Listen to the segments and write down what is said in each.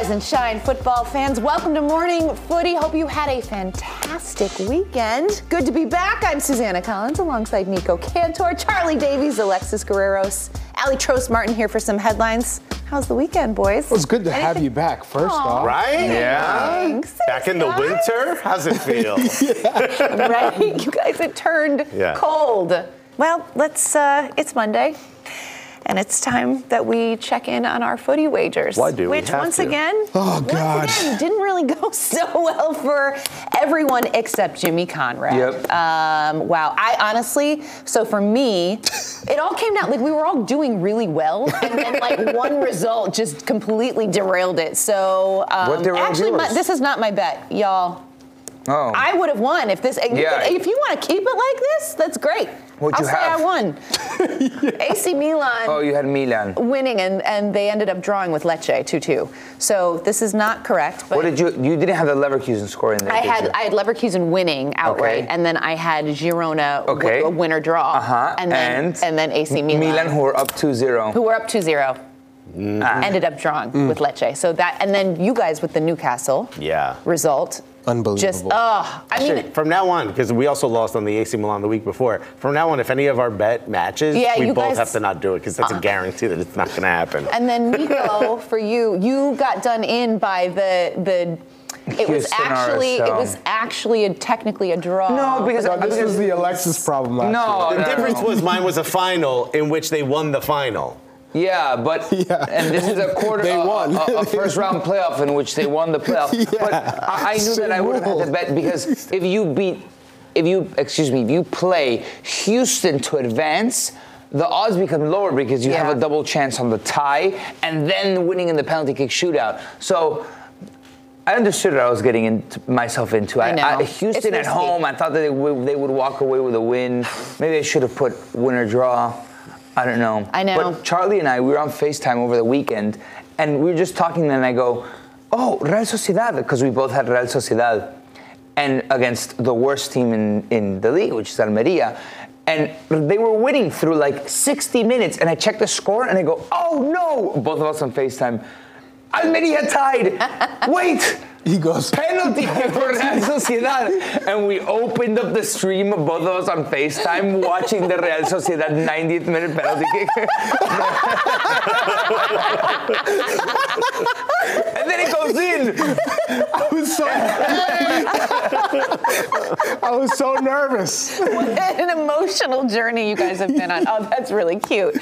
Rise and shine, football fans. Welcome to Morning Footy. Hope you had a fantastic weekend. Good to be back. I'm Susannah Collins alongside Nico Cantor, Charlie Davies, Alexis Guerreros, Ali Trost Martin here for some headlines. How's the weekend, boys? Well, it's good to have you back, first Aw. off. Right? Yeah. Thanks. Back in the Guys. winter? How's it feel? right? You guys, it turned Yeah. cold. Well, let's. Uh, it's Monday, and it's time that we check in on our footy wagers. Why do we Which have once to? again, Oh, once God. again, didn't really go so well for everyone except Jimmy Conrad. Yep. Um, wow. I honestly, so for me, it all came down like we were all doing really well, and then like one result just completely derailed it. So um, What derailed actually, my, yours? this is not my bet, y'all. Oh. I would have won if this. Yeah. If you want to keep it like this, that's great. What'd I'll you say have? I won. AC Milan oh, you had Milan. winning, and, and they ended up drawing with Lecce 2-2. So this is not correct. But What did you? You didn't have the Leverkusen score in there. I had you? I had Leverkusen winning outright, Okay. and then I had Girona Okay. a winner draw, Uh-huh. and then And and, then AC Milan, Milan, who were up 2-0. who were up 2-0, Ah. ended up drawing with Lecce. So that, and then you guys with the Newcastle Yeah. result, Unbelievable. just oh, I mean. From now on, because we also lost on the AC Milan the week before, from now on, if any of our bet matches, Yeah, we you both guys- Uh-huh. have to not do it because that's a guarantee that it's not going to happen. And then Nico, for you, you got done in by the the. It was Houston actually it was actually a, technically a draw. No, because No, this was the Alexis problem last No, year. the difference was mine was a final in which they won the final. Yeah, but Yeah. and this is a quarter They a- won. A, a first round playoff in which they won the playoff. But I, I knew that I would have had to bet because if you beat, if you excuse me, if you play Houston to advance. The odds become lower because you have a double chance on the tie and then winning in the penalty kick shootout. So I understood what I was getting into, myself into. I know. Houston at home, I thought that they would, they would walk away with a win. Maybe I should have put winner draw. I don't know. I know. But Charlie and I, we were on FaceTime over the weekend, and we were just talking, and I go, "Oh, Real Sociedad," because we both had Real Sociedad, and against the worst team in, in the league, which is Almeria. And they were winning through like 60 minutes, and I checked the score, and I go, "Oh no!" Both of us on FaceTime. Almeria tied. Wait. He goes, Penalty for Real Sociedad. And we opened up the stream, both of us on FaceTime, watching the Real Sociedad 90th minute penalty kick. and then it goes in. I was so, I was so nervous. What an emotional journey you guys have been on. Oh, that's really cute.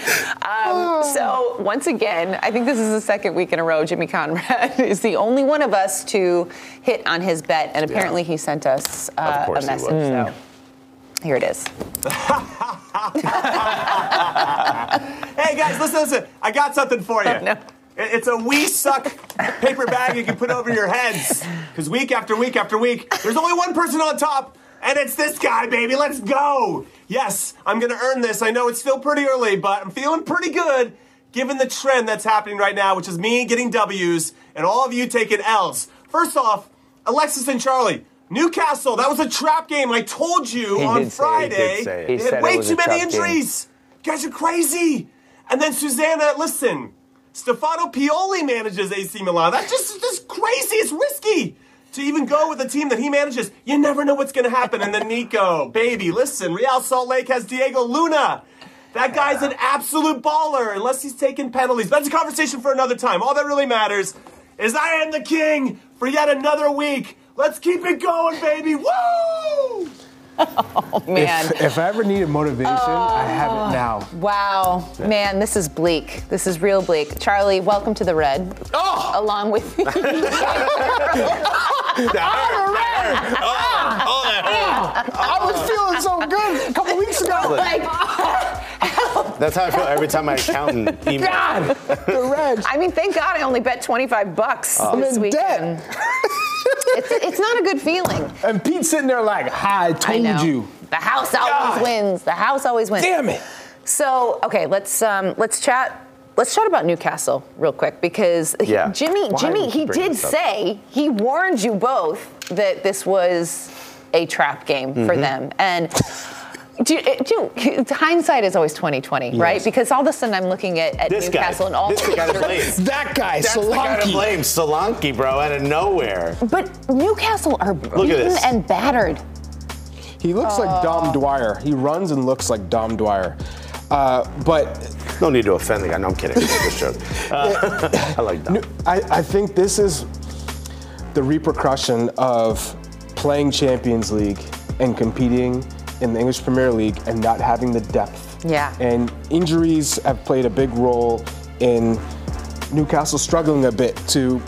Um, so once again, I think this is the second week in a row. Jimmy Conrad is the only one of us to hit on his bet, and apparently he sent us uh, a course he message. So here it is. Hey guys, listen, listen. I got something for you. Oh, no. It- It's a we suck paper bag you can put over your heads. Because week after week after week, there's only one person on top, and it's this guy, baby. Let's go. Yes, I'm gonna earn this. I know it's still pretty early, but I'm feeling pretty good given the trend that's happening right now, which is me getting W's and all of you taking L's. First off, Alexis and Charlie. Newcastle, that was a trap game. I told you He on did say- Friday. he did say it. He They said had it way was too a many trap game. injuries. You guys are crazy. And then Susannah, listen, Stefano Pioli manages AC Milan. That's just, just crazy. It's risky to even go with a team that he manages. You never know what's going to happen. And then Nico, baby, listen, Real Salt Lake has Diego Luna. That guy's an absolute baller, unless he's taking penalties. That's a conversation for another time. All that really matters is I am the king for yet another week. Let's keep it going, baby. Woo! Oh, man. If, if I ever needed motivation, I have Oh. it now. Wow, man, this is bleak. This is real bleak. Charlie, welcome to the red. Oh! Along with you. I have a red! Oh, oh, oh, that hurt. I was feeling so good a couple weeks ago. like, That's how I feel every time my accountant emails. God, the red. I mean, thank God I only bet 25 bucks I'm this in weekend. debt. It's, it's not a good feeling. And Pete's sitting there like, "Hi, I I told know. you." The house always God. wins. The house always wins. Damn it. So, okay, let's um, let's chat. Let's chat about Newcastle real quick because he- Yeah. Jimmy, Why Jimmy, he did say he warned you both that this was a trap game for Mm-hmm. them, and. Do you, do you- hindsight is always 2020, right? Because all of a sudden I'm looking at, at This guy. Newcastle and all This the guy to blame. That guy, That's the guy to blame. Solanke, bro, out of nowhere. But Newcastle are beaten and battered. He looks like Dom Dwyer. He runs and looks like Dom Dwyer. Uh, but No need to offend the guy. No, I'm kidding. Just joke. Uh, I like that. I, I think this is the repercussion of playing Champions League and competing in the English Premier League and not having the depth. Yeah. And injuries have played a big role in Newcastle struggling a bit to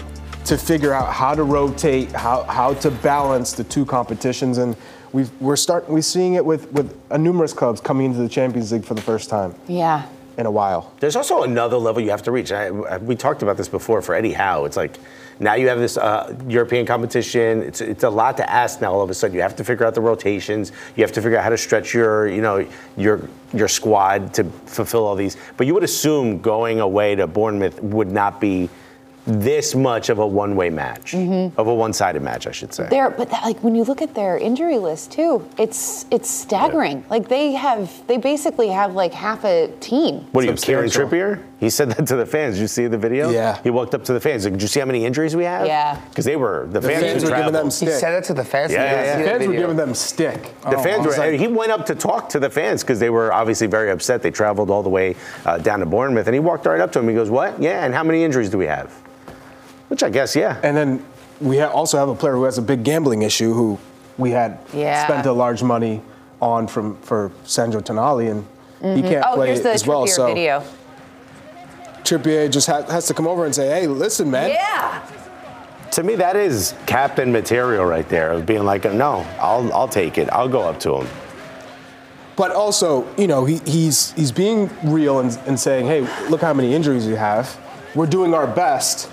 to figure out how to rotate, how, how to balance the two competitions, and we've, we're starting we're seeing it with with numerous clubs coming into the Champions League for the first time Yeah. In a while. There's also another level you have to reach. I, we talked about this before for Eddie Howe. It's like now you have this uh, European competition. It's, it's a lot to ask now. All of a sudden, you have to figure out the rotations. You have to figure out how to stretch your, you know, your your squad to fulfill all these. But you would assume going away to Bournemouth would not be this much of a one-way match, mm-hmm. of a one-sided match, I should say. There, but that, like when you look at their injury list too, it's it's staggering. Like they have, they basically have like half a team. What are you, Kieran Substantial. Trippier? He said that to the fans. Did you see the video? Yeah. He walked up to the fans. Like, Did you see how many injuries we have? Yeah. Because they were the, The fans, fans who were giving traveled. them He stick. said it to the fans. Yeah, yeah, yeah. the fans were giving them stick. The Oh, fans were. like, he went up to talk to the fans because they were obviously very upset. They traveled all the way uh, down to Bournemouth, and he walked right up to him. He goes, "What? Yeah. And how many injuries do we have?" Which I guess, yeah. And then we ha- also have a player who has a big gambling issue who we had Yeah. spent a large money on from for Sandro Tonali, and he can't Oh, play here's the as well. Trippier So video. Trippier just ha- has to come over and say, "Hey, listen, man. Yeah. to me, that is captain material right there. Of being like, "No, I'll, I'll take it. I'll go up to him." But also, you know, he, he's he's being real and, and saying, "Hey, look how many injuries you have. We're doing our best."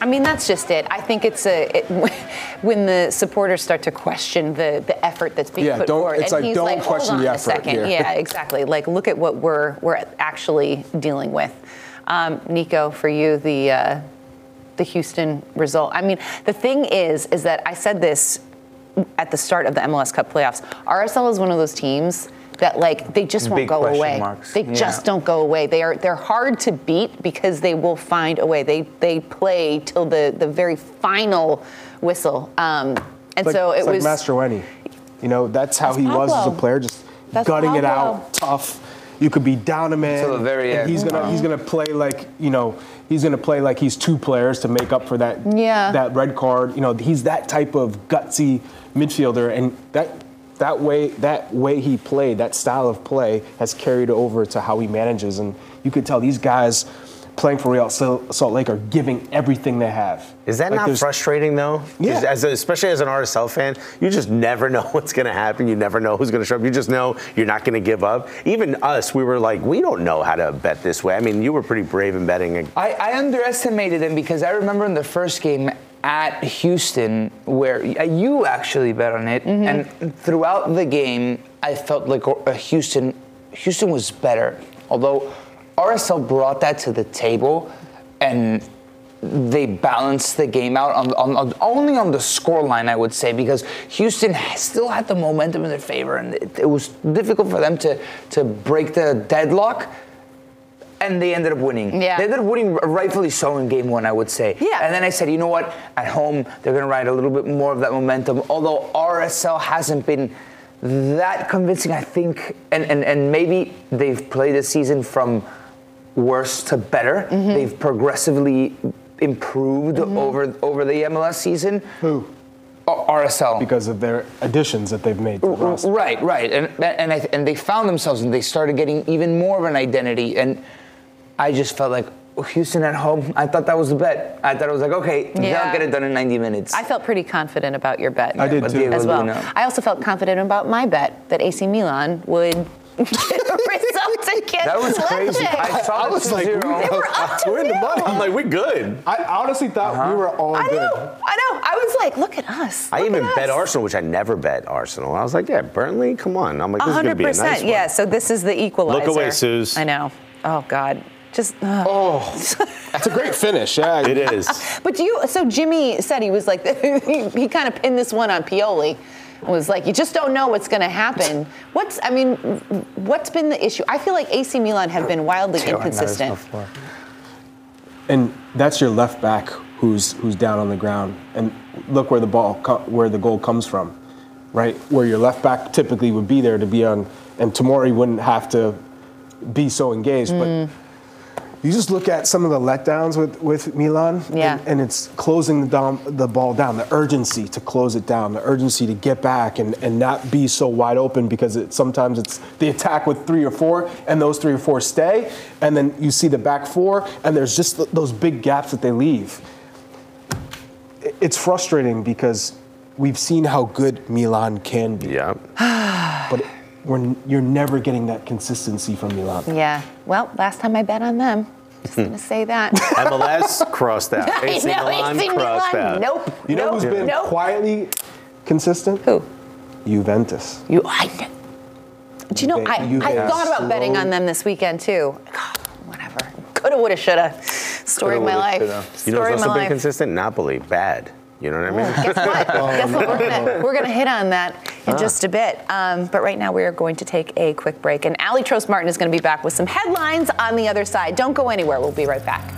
I mean, that's just it. I think it's a it, when the supporters start to question the the effort that's being Yeah, put don't- forward, it's and like, he's don't like, question hold the on effort a second. here. Yeah, exactly. Like, look at what we're we're actually dealing with. Um, Nico, for you, the uh, the Houston result. I mean, the thing is, is that I said this at the start of the MLS Cup playoffs. RSL is one of those teams that like they just won't Big go away. marks. They Yeah. just don't go away. They are they're hard to beat because they will find a way. They they play till the the very final whistle. Um, and Like, so it it's like was Mastroeni. You know, that's how That's he was as a player, just That's gutting it out, tough. You could be down a man, Till the very and end. he's gonna he's gonna play like you know he's gonna play like he's two players to make up for that Yeah. that red card. You know, he's that type of gutsy midfielder, and that that way that way he played, that style of play has carried over to how he manages, and you could tell these guys playing for Real Salt Salt Lake are giving everything they have. Is that Like, not frustrating though? Yeah. As a, especially as an RSL fan, you just never know what's going to happen. You never know who's going to show up. You just know you're not going to give up. Even us, we were like, we don't know how to bet this way. I mean, you were pretty brave in betting. I, I underestimated them because I remember in the first game at Houston where you actually bet on it, and throughout the game I felt like uh, Houston, Houston was better. Although RSL brought that to the table, and they balanced the game out on, on, on only on the score line, I would say, because Houston still had the momentum in their favor, and it, it was difficult for them to to break the deadlock and they ended up winning. Yeah. They ended up winning rightfully so in game one, I would say. Yeah. And then I said, you know what? At home, they're going to ride a little bit more of that momentum. Although RSL hasn't been that convincing, I think, and, and, and maybe they've played this season from worse to better. Mm-hmm. They've progressively improved over over the MLS season. Who? RSL. Because of their additions that they've made to the roster. Right, right, and and I, and they found themselves and they started getting even more of an identity. And I just felt like Houston at home. I thought that was the bet. I thought it was like, okay, Yeah. they'll get it done in 90 minutes. I felt pretty confident about your bet. I did too. As well. I also felt confident about my bet that AC Milan would get a result against That was crazy. I saw I was like, 2-0. They were up we're in the 2-0. money. I'm like, we good. I honestly thought Uh-huh. we were all I good. know, I know. I was like, look at us. I even at bet. Arsenal, which I never bet Arsenal. I was like, yeah, Burnley, come on. I'm like, this is gonna be a nice one. yeah. So this is the equalizer. Look away, Suze. I know. Oh God. Just. ugh. Oh, that's a great finish. Yeah, It is. But do you? So Jimmy said he was like he, he kind of pinned this one on Pioli. Was like you just don't know what's going to happen. What's I mean, what's been the issue? I feel like AC Milan have been wildly inconsistent. And that's your left back who's who's down on the ground. And look where the ball where the goal comes from, right? Where your left back typically would be there to be on, and Tomori wouldn't have to be so engaged. But mm. You just look at some of the letdowns with, with Milan, Yeah. and, and it's closing the, dom, the ball down, the urgency to close it down, the urgency to get back and, and not be so wide open because it, sometimes it's the attack with three or four, and those three or four stay, and then you see the back four, and there's just th- those big gaps that they leave. It's frustrating because we've seen how good Milan can be, Yeah. but we're, you're never getting that consistency from Milan. Yeah. Well, last time I bet on them. Just hmm. gonna say that. MLS crossed out. I AC know, Milan AC crossed Milan. out. Nope. You know nope, who's been nope. quietly consistent? Who? Juventus. You. I. Do you know? They- I, you I thought about slow- betting on them this weekend too. God, whatever. Coulda, woulda, shoulda. Story of my Coulda, life. woulda, shoulda. You know Story what's of also been life. consistent? Napoli, bad. You know what I mean? Guess what? Guess what? We're gonna, we're gonna hit on that in just a bit. Um, but right now we are going to take a quick break, and Ali Trost Martin is going to be back with some headlines on the other side. Don't go anywhere. We'll be right back.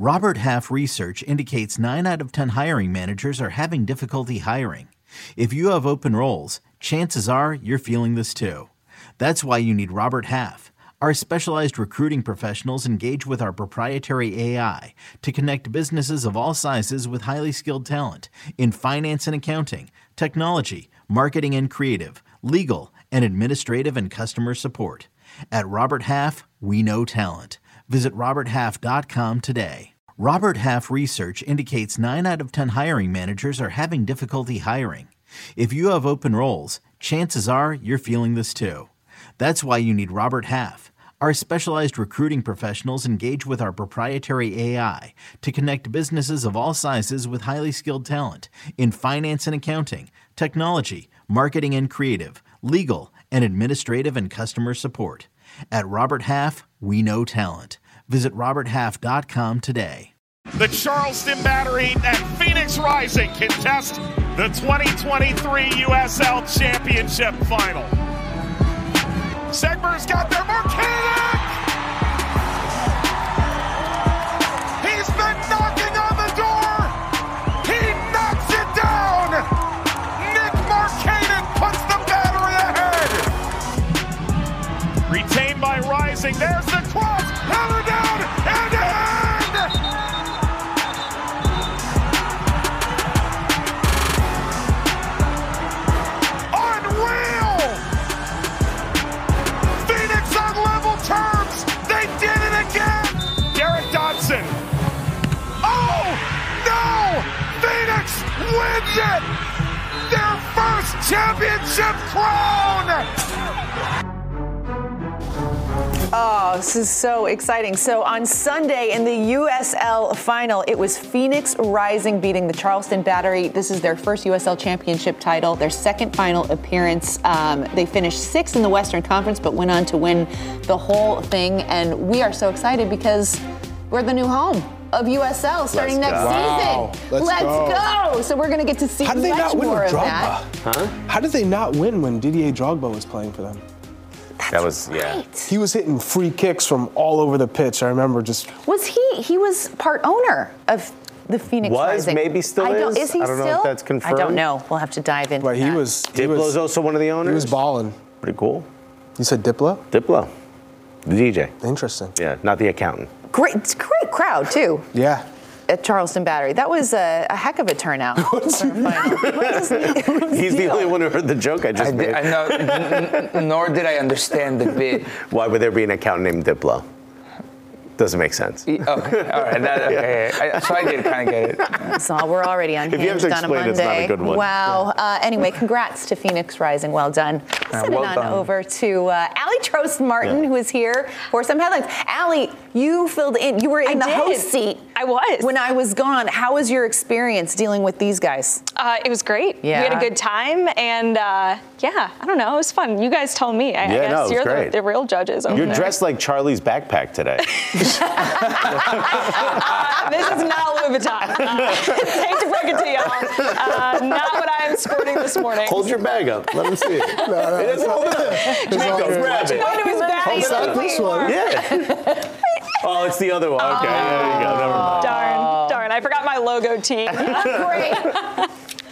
Robert Half research indicates 9 out of 10 hiring managers are having difficulty hiring. If you have open roles, chances are you're feeling this too. That's why you need Robert Half. Our specialized recruiting professionals engage with our proprietary AI to connect businesses of all sizes with highly skilled talent in finance and accounting, technology, marketing and creative, legal, and administrative and customer support. At Robert Half, we know talent. Visit RobertHalf.com today. Robert Half research indicates 9 out of 10 hiring managers are having difficulty hiring. If you have open roles, chances are you're feeling this too. That's why you need Robert Half. Our specialized recruiting professionals engage with our proprietary AI to connect businesses of all sizes with highly skilled talent in finance and accounting, technology, marketing and creative, legal, and administrative and customer support. At Robert Half, we know talent. Visit RobertHalf.com today. The Charleston Battery and Phoenix Rising contest the 2023 USL Championship Final. Segmer's got their Markanich! He's been knocking on the door! He knocks it down! Nick Markanich puts the battery ahead! Retained by Rising, there's championship crown! Oh, this is so exciting. So on Sunday in the USL final, it was Phoenix Rising beating the Charleston Battery. This is their first USL championship title, their second final appearance. Um, they finished sixth in the Western Conference, but went on to win the whole thing. And we are so excited because we're the new home of USL starting Let's next go. Wow. season. Let's go. go. So we're going to get to see How did they much not win more with of that. Drogba? How did they not win when Didier Drogba was playing for them? that was yeah. He was hitting free kicks from all over the pitch. I remember just Was he? He was part owner of the Phoenix Was, Rising. maybe still I don't, is. is he I don't know if that's confirmed. I don't know. We'll have to dive into but he that. was he Diplo's was, also one of the owners. he was balling. Pretty cool. You said Diplo? Diplo, the DJ. Interesting. Yeah, not the accountant. Great, great crowd too Yeah. at Charleston Battery. That was a, a heck of a turnout. for final. What is the- He's the only one who heard the joke I just I, made. did, I know, n- n- nor did I understand the bit. Why would there be an accountant named Diplo? Doesn't make sense. Okay, all right. That, okay, I, so I did kind of get it. So we're already on unhinged you have to on a explain, Monday. it's not a good one. Wow. Uh, anyway, congrats to Phoenix Rising. Well done. Send well it on done. over to uh, Allie Trost Martin, Yeah. who is here for some headlines. Allie, you filled in. You were in I the did. host seat. I was. When I was gone. How was your experience dealing with these guys? Uh, it was great. Yeah. We had a good time, and uh, yeah, I don't know, it was fun. You guys tell me. I, I Yeah, guess no, it was you're great. the, the real judges. Over You're there. dressed like Charlie's backpack today. Uh, this is not Louis Vuitton. Uh, hate to break it to y'all. Uh, not what I am sporting this morning. Hold your bag up. Let him see it. it is, hold it up. Nico, grab it. Going to his bag. It's not this one. Yeah. Oh, it's the other one. Okay, there you go. Never oh, mind. Darn, darn. I forgot my logo tee. Great.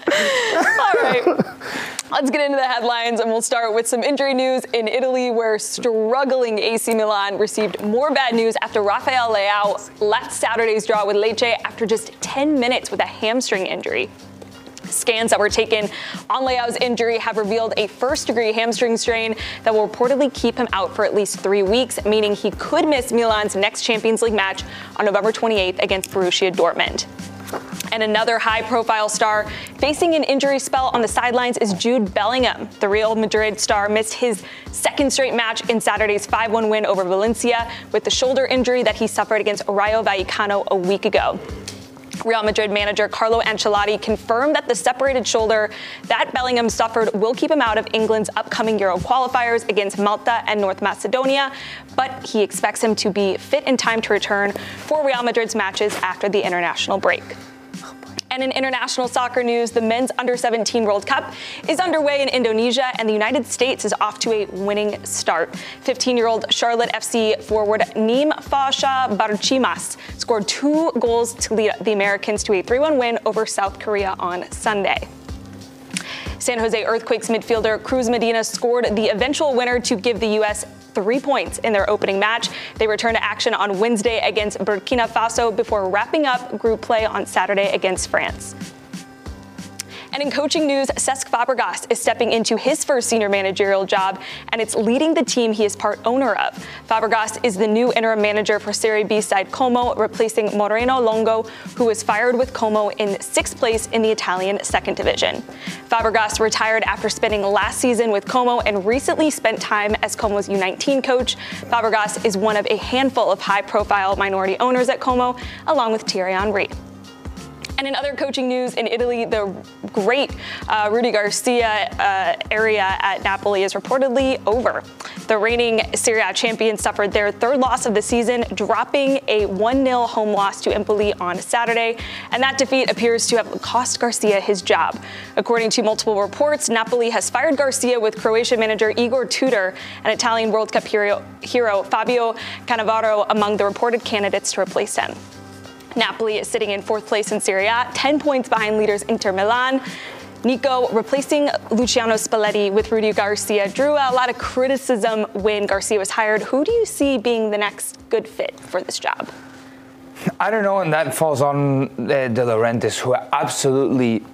All right. Let's get into the headlines, and we'll start with some injury news in Italy, where struggling AC Milan received more bad news after Rafael Leao left Saturday's draw with Lecce after just 10 minutes with a hamstring injury. Scans that were taken on Leao's injury have revealed a first degree hamstring strain that will reportedly keep him out for at least three weeks, meaning he could miss Milan's next Champions League match on November 28th against Borussia Dortmund. And another high profile star facing an injury spell on the sidelines is Jude Bellingham. The Real Madrid star missed his second straight match in Saturday's 5 1 win over Valencia with the shoulder injury that he suffered against Rayo Vallecano a week ago. Real Madrid manager Carlo Ancelotti confirmed that the separated shoulder that Bellingham suffered will keep him out of England's upcoming Euro qualifiers against Malta and North Macedonia, but he expects him to be fit in time to return for Real Madrid's matches after the international break. And in international soccer news, the men's under 17 World Cup is underway in Indonesia, and the United States is off to a winning start. 15 year old Charlotte FC forward Neem Fasha Barchimas scored two goals to lead the Americans to a 3 1 win over South Korea on Sunday. San Jose Earthquakes midfielder Cruz Medina scored the eventual winner to give the U.S. three points in their opening match. They return to action on Wednesday against Burkina Faso before wrapping up group play on Saturday against France. And in coaching news, Cesc Fabregas is stepping into his first senior managerial job, and it's leading the team he is part owner of. Fabregas is the new interim manager for Serie B side Como, replacing Moreno Longo, who was fired with Como in sixth place in the Italian second division. Fabregas retired after spending last season with Como and recently spent time as Como's U19 coach. Fabregas is one of a handful of high-profile minority owners at Como, along with Thierry Henry. And in other coaching news in Italy, the great uh, Rudi Garcia uh, area at Napoli is reportedly over. The reigning Serie A champions suffered their third loss of the season, dropping a 1 0 home loss to Empoli on Saturday. And that defeat appears to have cost Garcia his job. According to multiple reports, Napoli has fired Garcia with Croatian manager Igor Tudor and Italian World Cup hero, hero Fabio Cannavaro among the reported candidates to replace him. Napoli is sitting in fourth place in Serie A, 10 points behind leaders Inter Milan. Nico replacing Luciano Spalletti with Rudi Garcia drew a lot of criticism when Garcia was hired. Who do you see being the next good fit for this job? I don't know, and that falls on uh, De Laurentiis, who absolutely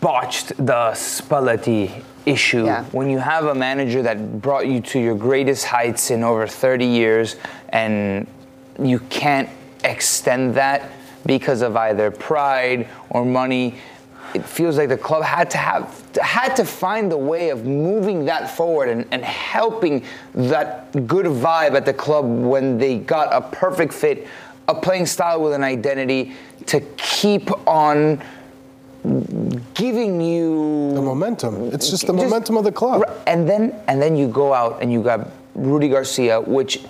botched the Spalletti issue. Yeah. When you have a manager that brought you to your greatest heights in over 30 years, and you can't extend that because of either pride or money, it feels like the club had to have had to find a way of moving that forward and, and helping that good vibe at the club when they got a perfect fit, a playing style with an identity to keep on giving you the momentum. It's just the momentum of the club. And then and then you go out and you got Rudi Garcia, which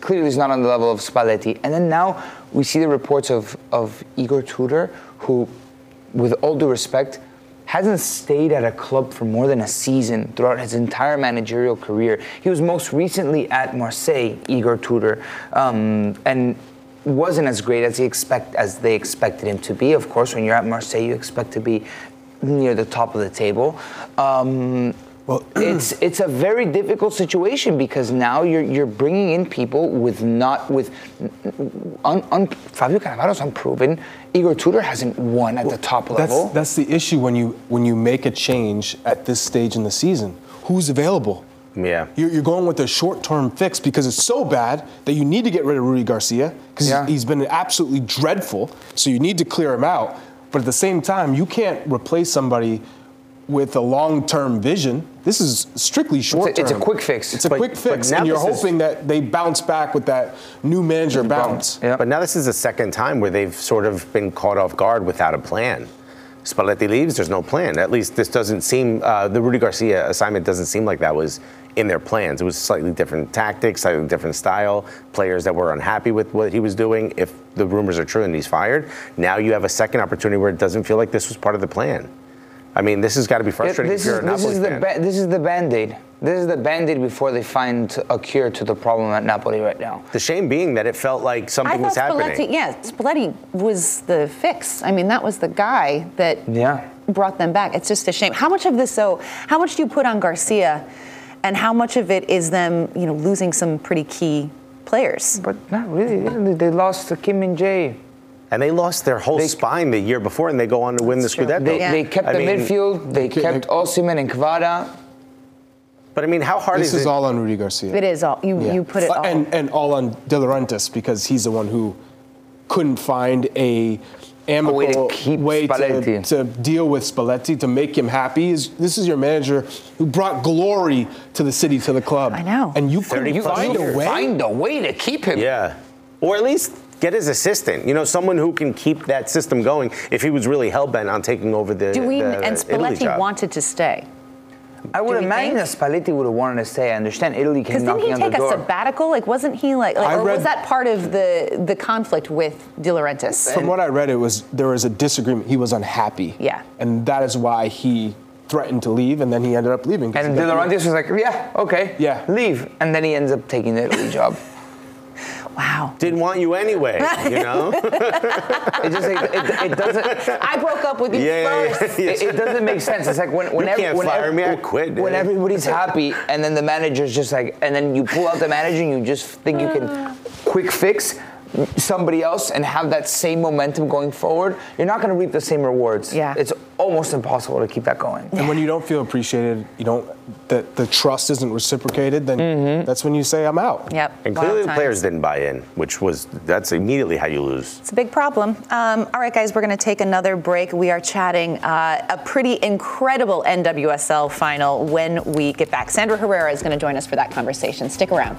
clearly is not on the level of Spalletti. And then now we see the reports of, of Igor Tudor, who, with all due respect, hasn't stayed at a club for more than a season throughout his entire managerial career. He was most recently at Marseille, Igor Tudor, um, and wasn't as great as he expect as they expected him to be. Of course, when you're at Marseille, you expect to be near the top of the table. Um, well, it's it's a very difficult situation because now you're you're bringing in people with not with un, un, Fabio Cannavaro's unproven. Igor Tudor hasn't won at well, the top level. That's, that's the issue when you when you make a change at this stage in the season. Who's available? Yeah. You're, you're going with a short term fix because it's so bad that you need to get rid of Rudi Garcia because yeah. he's been absolutely dreadful. So you need to clear him out. But at the same time, you can't replace somebody with a long-term vision. This is strictly short-term. It's a, it's a quick fix. It's a but, quick fix, and you're hoping is, that they bounce back with that new manager bounce. Yeah. But now this is the second time where they've sort of been caught off guard without a plan. Spalletti leaves, there's no plan. At least this doesn't seem, uh, the Rudi Garcia assignment doesn't seem like that was in their plans. It was slightly different tactics, slightly different style, players that were unhappy with what he was doing. If the rumors are true and he's fired, now you have a second opportunity where it doesn't feel like this was part of the plan. I mean, this has got to be frustrating. This, is, this is, the ba- this is the band-aid. This is the band-aid before they find a cure to the problem at Napoli right now. The shame being that it felt like something was Spalletti, happening. Yeah, Spalletti was the fix. I mean, that was the guy that yeah. brought them back. It's just a shame. How much of this, though, how much do you put on Garcia, and how much of it is them, you know, losing some pretty key players? But not really. They lost to Kim Min Jae and they lost their whole they, spine the year before, and they go on to win the Scudetto. They, yeah. they kept I the mean, midfield. They kept Osimhen and Kvara. But I mean, how hard this is it? This is all on Rudi Garcia. It is all you. Yeah. You put it all. And and all on De Laurentiis because he's the one who couldn't find a amicable way, to, way to, to, deal with Spalletti to make him happy. This is your manager who brought glory to the city, to the club. I know. And you couldn't find a way. Find a way to keep him. Yeah, or at least get his assistant. You know, someone who can keep that system going. If he was really hell bent on taking over the, Do we, the and Spalletti wanted to stay. I would imagine that Spalletti would have wanted to stay. I understand Italy came knocking on the door. Because Didn't he take a sabbatical? Like, wasn't he like, like or read, was that part of the the conflict with De Laurentiis? From what I read, it was there was a disagreement. He was unhappy. Yeah. And that is why he threatened to leave, and then he ended up leaving. And De Laurentiis was like, yeah, okay, yeah, leave, and then he ends up taking the Italy job. Wow. Didn't want you anyway, you know? it just, it, it, it, doesn't. I broke up with you yeah, first. Yeah, yeah. It, it, doesn't make sense. It's like when, when, you can't when, fire me, I quit. When everybody's happy and then the manager's just like, and then you pull out the manager and you just think you can quick fix somebody else and have that same momentum going forward, you're not going to reap the same rewards. Yeah. It's almost impossible to keep that going. And when you don't feel appreciated, you don't the, the trust isn't reciprocated, then mm-hmm. that's when you say I'm out. Yep. And clearly the players didn't buy in, which was that's immediately how you lose. It's a big problem. Um, all right, guys, we're going to take another break. We are chatting uh, a pretty incredible NWSL final when we get back. Sandra Herrera is going to join us for that conversation. Stick around.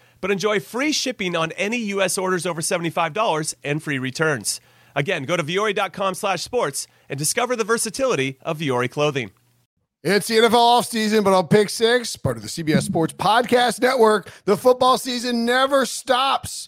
but enjoy free shipping on any U.S. orders over $75 and free returns. Again, go to vuori.com slash sports and discover the versatility of Vuori clothing. It's the NFL offseason, but on Pick Six, part of the CBS Sports Podcast Network, the football season never stops.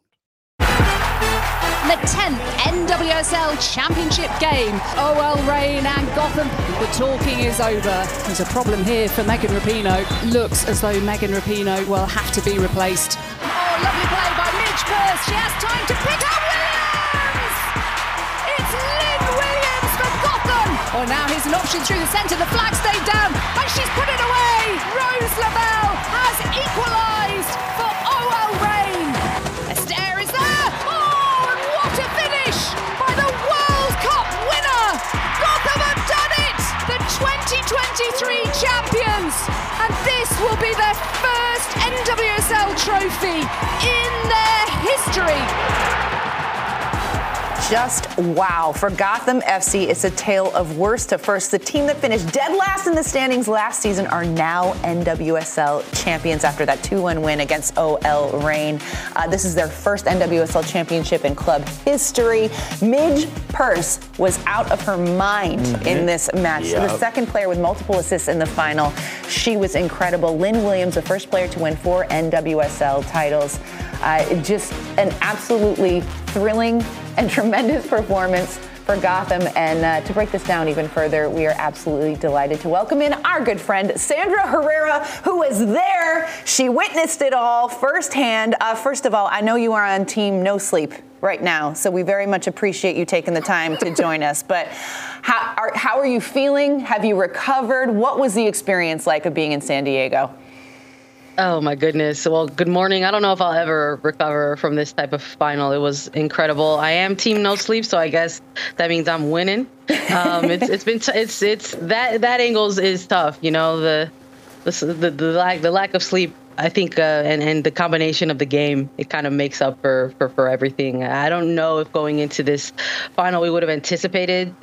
The 10th NWSL Championship game. OL Reign and Gotham. The talking is over. There's a problem here for Megan Rapinoe. Looks as though Megan Rapinoe will have to be replaced. Oh, lovely play by Midge Purce. She has time to pick up Williams. It's Lynn Williams for Gotham. Oh, now here's an option through the centre. The flag stayed down, and she's put it away. Rose Lavelle has equalised 2023 champions. And this will be their first NWSL trophy in their history. Just wow. For Gotham FC, it's a tale of worst to first. The team that finished dead last in the standings last season are now NWSL champions after that 2 1 win against OL Reign. Uh, this is their first NWSL championship in club history. Midge Purce was out of her mind in this match. Yep. The second player with multiple assists in the final. She was incredible. Lynn Williams, the first player to win four NWSL titles. Uh, just an absolutely thrilling and tremendous performance for Gotham. And uh, to break this down even further, we are absolutely delighted to welcome in our good friend Sandra Herrera, who was there. She witnessed it all firsthand. Uh, first of all, I know you are on team no sleep right now, so we very much appreciate you taking the time to join us. But how are, how are you feeling? Have you recovered? What was the experience like of being in San Diego? Oh my goodness. Well, good morning. I don't know if I'll ever recover from this type of final. It was incredible. I am team no sleep, so I guess that means I'm winning. Um, it's it's been t- it's it's that that angles is tough. You know the the the, the lack the lack of sleep. I think uh, and and the combination of the game it kind of makes up for, for for everything. I don't know if going into this final we would have anticipated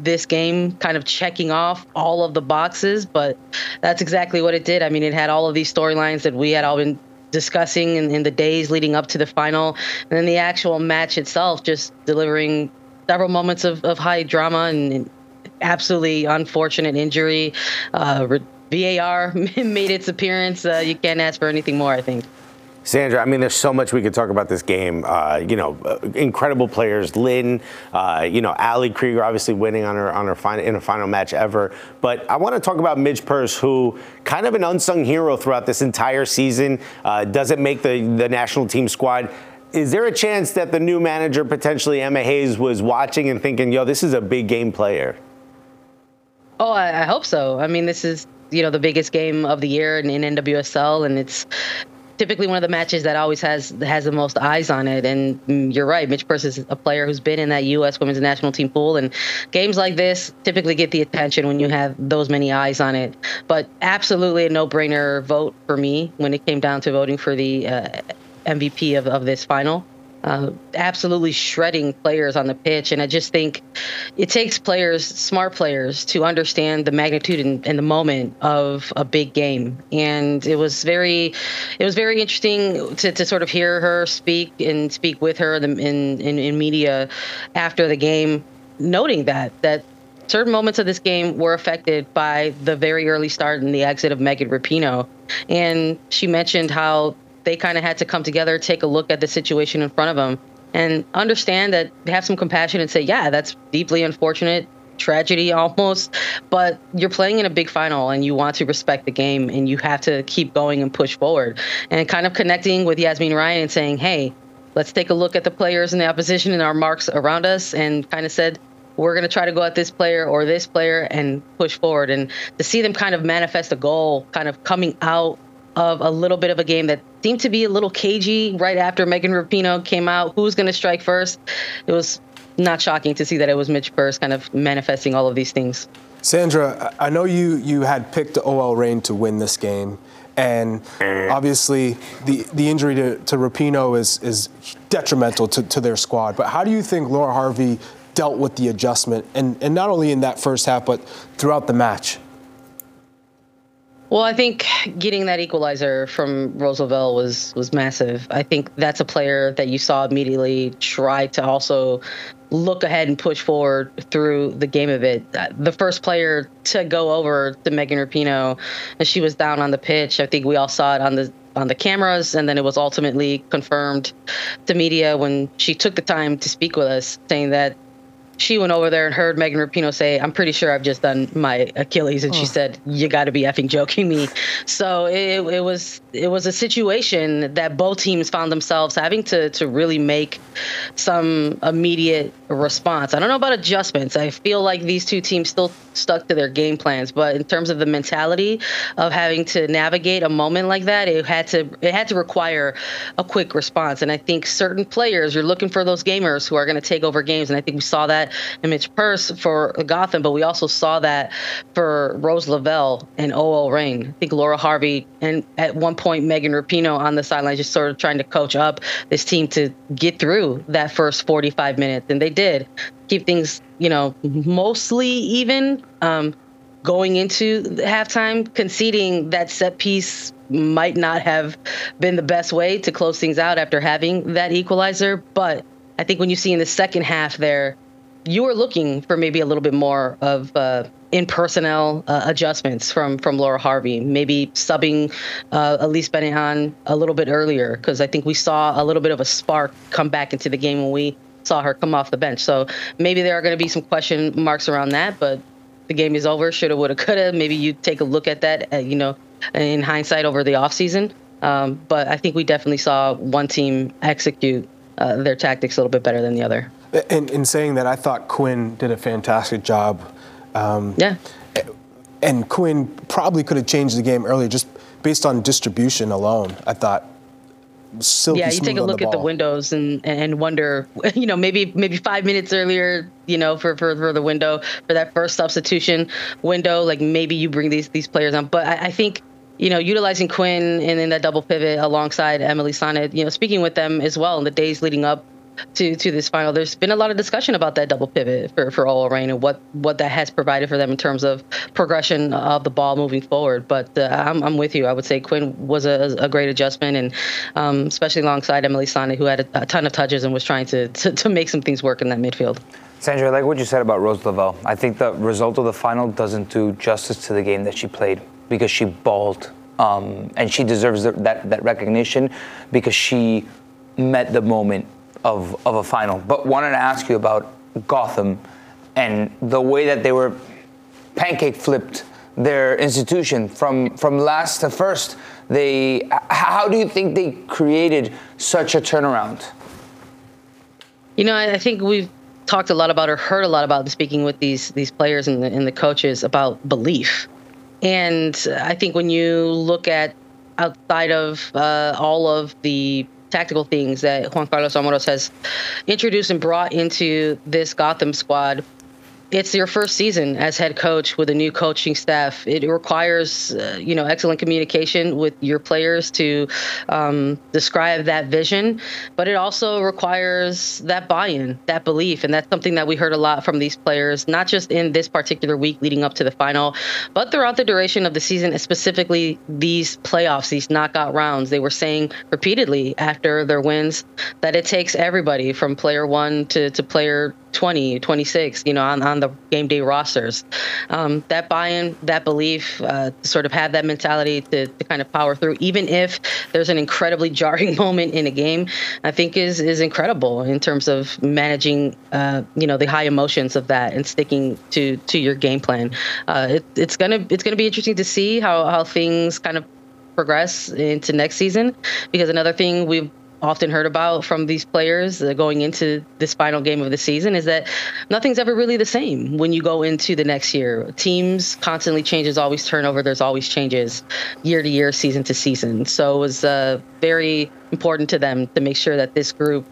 this game kind of checking off all of the boxes, but that's exactly what it did. I mean, it had all of these storylines that we had all been discussing in, in the days leading up to the final, and then the actual match itself just delivering several moments of, of high drama and, and absolutely unfortunate injury. Uh, re- VAR made its appearance. Uh, you can't ask for anything more, I think. Sandra, I mean, there's so much we could talk about this game. Uh, you know, uh, incredible players. Lynn, uh, you know, Ali Krieger obviously winning on her on her final in her final match ever. But I want to talk about Midge Purce, who kind of an unsung hero throughout this entire season. Uh, doesn't make the the national team squad. Is there a chance that the new manager, potentially Emma Hayes, was watching and thinking, "Yo, this is a big game player"? Oh, I, I hope so. I mean, this is you know the biggest game of the year in, in NWSL, and it's typically one of the matches that always has has the most eyes on it. And mm, you're right, Midge Purce is a player who's been in that U.S. Women's National Team pool, and games like this typically get the attention when you have those many eyes on it. But absolutely a no-brainer vote for me when it came down to voting for the uh, MVP of, of this final. Uh, absolutely shredding players on the pitch. And I just think it takes players, smart players, to understand the magnitude and, and, the moment of a big game. And it was very, it was very interesting to, to sort of hear her speak and speak with her in, in, in media after the game, noting that that certain moments of this game were affected by the very early start and the exit of Megan Rapinoe. And she mentioned how they kind of had to come together, take a look at the situation in front of them, and understand that have some compassion and say, yeah, that's deeply unfortunate, tragedy almost, but you're playing in a big final and you want to respect the game and you have to keep going and push forward. And kind of connecting with Yazmeen Ryan and saying, hey, let's take a look at the players in the opposition and our marks around us, and kind of said, we're going to try to go at this player or this player and push forward. And to see them kind of manifest a goal, kind of coming out of a little bit of a game that seemed to be a little cagey right after Megan Rapinoe came out. Who's going to strike first? It was not shocking to see that it was Midge Purce kind of manifesting all of these things. Sandra, I know you you had picked OL Reign to win this game, and obviously the the injury to, to Rapinoe is is detrimental to, to their squad. But how do you think Laura Harvey dealt with the adjustment, and, and not only in that first half, but throughout the match? Well, I think getting that equalizer from Rose Lavelle was was massive. I think that's a player that you saw immediately try to also look ahead and push forward through the game of it. Uh, the first player to go over to Megan Rapinoe, and she was down on the pitch. I think we all saw it on the on the cameras, and then it was ultimately confirmed to media when she took the time to speak with us, saying that she went over there and heard Megan Rapinoe say, "I'm pretty sure I've just done my Achilles," and oh. she said, "You got to be effing joking me." So it, it was it was a situation that both teams found themselves having to to really make some immediate response. I don't know about adjustments. I feel like these two teams still stuck to their game plans, but in terms of the mentality of having to navigate a moment like that, it had to it had to require a quick response. And I think certain players, you're looking for those gamers who are going to take over games, and I think we saw that in Midge Purce for Gotham, but we also saw that for Rose Lavelle and OL Reign. I think Laura Harvey and at one point Megan Rapinoe on the sideline just sort of trying to coach up this team to get through that first 45 minutes, and they did keep things, you know, mostly even. Um, going into halftime, conceding that set piece might not have been the best way to close things out after having that equalizer. But I think when you see in the second half there, you were looking for maybe a little bit more of uh, in personnel uh, adjustments from from Laura Harvey, maybe subbing uh, Elise Benehan a little bit earlier because I think we saw a little bit of a spark come back into the game when we saw her come off the bench. So maybe there are going to be some question marks around that, but the game is over. Shoulda, woulda, coulda. Maybe you take a look at that, uh, you know, in hindsight over the offseason. Um, but I think we definitely saw one team execute uh, their tactics a little bit better than the other. In, in saying that, I thought Quinn did a fantastic job. Um, yeah. And Quinn probably could have changed the game earlier just based on distribution alone. I thought silky yeah, you take a look at the windows and and wonder, you know, maybe maybe five minutes earlier, you know, for, for, for the window for that first substitution window, like maybe you bring these these players on. But I, I think you know, utilizing Quinn and then that double pivot alongside Emily Sonnett, you know, speaking with them as well in the days leading up to to this final. There's been a lot of discussion about that double pivot for for OL Reign and what what that has provided for them in terms of progression of the ball moving forward. But uh, I'm I'm with you. I would say Quinn was a, a great adjustment, and um, especially alongside Emily Sonnett, who had a, a, ton of touches and was trying to, to to make some things work in that midfield. Sandra, I like what you said about Rose Lavelle. I think the result of the final doesn't do justice to the game that she played because she balled. Um, and she deserves that, that recognition because she met the moment of, of a final. But wanted to ask you about Gotham and the way that they were pancake flipped their institution from from last to first. They how do you think they created such a turnaround? You know, I think we've talked a lot about or heard a lot about speaking with these these players and the, and the coaches about belief. And I think when you look at outside of uh, all of the tactical things that Juan Carlos Amoros has introduced and brought into this Gotham squad it's your first season as head coach with a new coaching staff. It requires, uh, you know, excellent communication with your players to um, describe that vision, but it also requires that buy-in, that belief, and that's something that we heard a lot from these players, not just in this particular week leading up to the final, but throughout the duration of the season, specifically these playoffs, these knockout rounds. They were saying repeatedly after their wins that it takes everybody from player one to, to player 20, 26, you know, on, on the game day rosters. Um, that buy-in, that belief, uh, sort of have that mentality to, to kind of power through, even if there's an incredibly jarring moment in a game, I think is is incredible in terms of managing, uh, you know, the high emotions of that and sticking to to your game plan. Uh, it, it's gonna it's gonna be interesting to see how how things kind of progress into next season because another thing we've often heard about from these players uh, going into this final game of the season is that nothing's ever really the same when you go into the next year. Teams constantly changes, always turnover. There's always changes year to year, season to season. So it was uh, very important to them to make sure that this group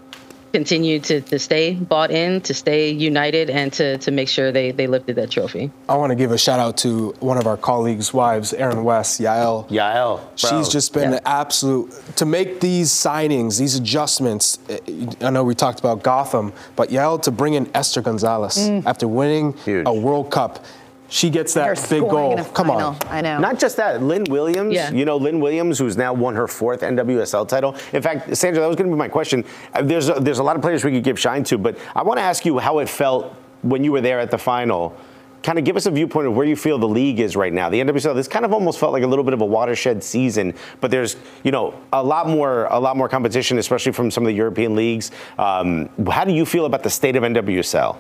continue to, to stay bought in, to stay united, and to, to make sure they, they lifted that trophy. I want to give a shout out to one of our colleagues' wives, Erin West, Yael. Yael. bro. She's just been Yeah. an absolute to make these signings, these adjustments. eh, I know we talked about Gotham, but Yael to bring in Esther Gonzalez after winning Huge. a World Cup, she gets that big goal. Come final. on. I know. Not just that, Lynn Williams. Yeah. You know, Lynn Williams, who's now won her fourth NWSL title. In fact, Sandra, that was going to be my question. Uh, There's a, there's a lot of players we could give shine to, but I want to ask you how it felt when you were there at the final. Kind of give us a viewpoint of where you feel the league is right now. The NWSL. This kind of almost felt like a little bit of a watershed season, but there's you know a lot more a lot more competition, especially from some of the European leagues. Um, how do you feel about the state of NWSL?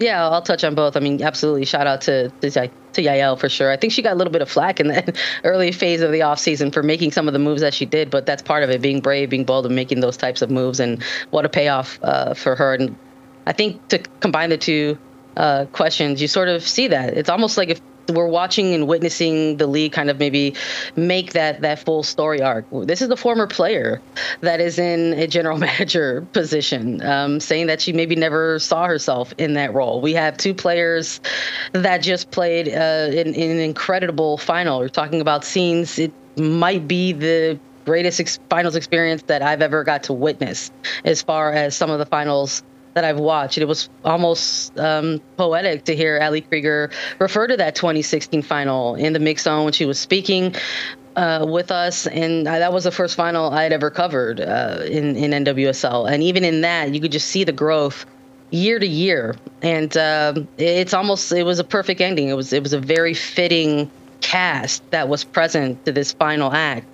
Yeah, I'll touch on both. I mean, absolutely. Shout out to to, Yael for sure. I think she got a little bit of flack in that early phase of the offseason for making some of the moves that she did, but that's part of it, being brave, being bold, and making those types of moves, and what a payoff uh, for her. And I think to combine the two uh, questions, you sort of see that. It's almost like if we're watching and witnessing the league kind of maybe make that that full story arc. This is the former player that is in a general manager position, um, saying that she maybe never saw herself in that role. We have two players that just played uh, in, in an incredible final. We're talking about scenes. It might be the greatest ex- finals experience that I've ever got to witness, as far as some of the finals that I've watched. It was almost um, poetic to hear Ali Krieger refer to that 2016 final in the mix zone when she was speaking uh, with us, and I, that was the first final I had ever covered uh, in in NWSL. And even in that, you could just see the growth year to year, and um, it's almost it was a perfect ending. It was it was a very fitting cast that was present to this final act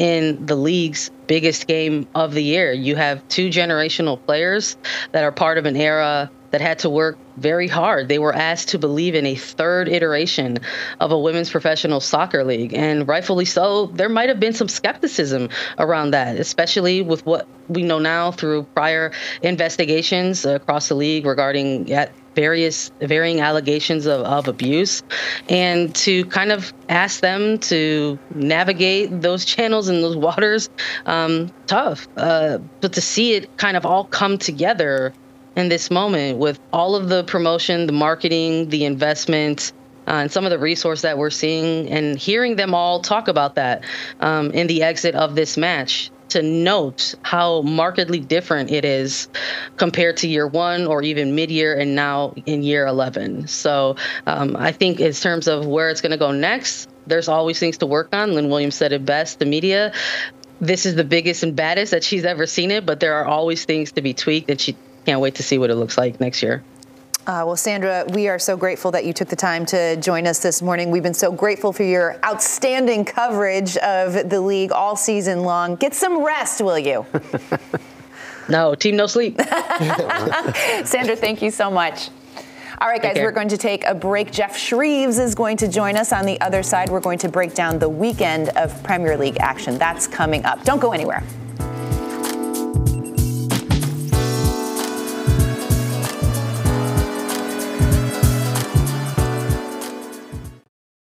in the league's biggest game of the year. You have two generational players that are part of an era that had to work very hard. They were asked to believe in a third iteration of a women's professional soccer league. And rightfully so, there might have been some skepticism around that, especially with what we know now through prior investigations across the league regarding various varying allegations of, of abuse and to kind of ask them to navigate those channels and those waters um, tough uh, but to see it kind of all come together in this moment with all of the promotion the marketing the investment uh, and some of the resource that we're seeing and hearing them all talk about that um, in the exit of this match to note how markedly different it is compared to year one or even mid-year and now in year 11 so um, i think in terms of where it's going to go next there's always things to work on. Lynn williams said it best the media this is the biggest and baddest that she's ever seen it but there are always things to be tweaked and she can't wait to see what it looks like next year Uh, well, Sandra, we are so grateful that you took the time to join us this morning. We've been so grateful for your outstanding coverage of the league all season long. Get some rest, will you? no, team no sleep. Sandra, thank you so much. All right, guys, we're going to take a break. Geoff Shreeves is going to join us on the other side. We're going to break down the weekend of Premier League action. That's coming up. Don't go anywhere.